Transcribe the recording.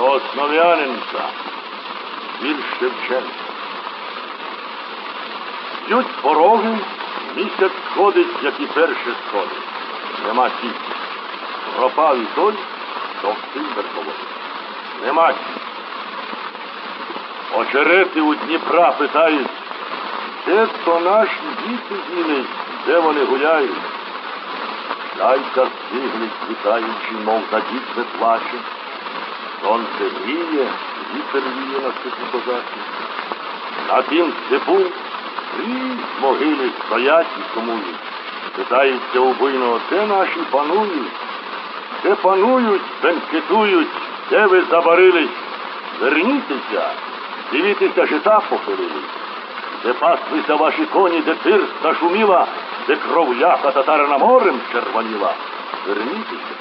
Основ'яненка, вірш Шевченка. Б'ють пороги, місяць сходить, як і перше сходить. Нема тіті. Пропав і той, хто син верховодить. Нема тіті. Очерети у Дніпра питають, де то наші діти діли, де вони гуляють? Зайка стигли, світаючи, мов за дітьми плаче. Сонце гріє, вітер віє на степу козаки. На тім степу скрізь могили стоять і сумують. Питається у буйного, де наші панують? Де панують, бенкетують, де ви забарились? Вернітеся, дивіться, жита похилили. Де паслися ваші коні, де тирса шуміла, де кровляка татарина морем червоніла. Вернітеся,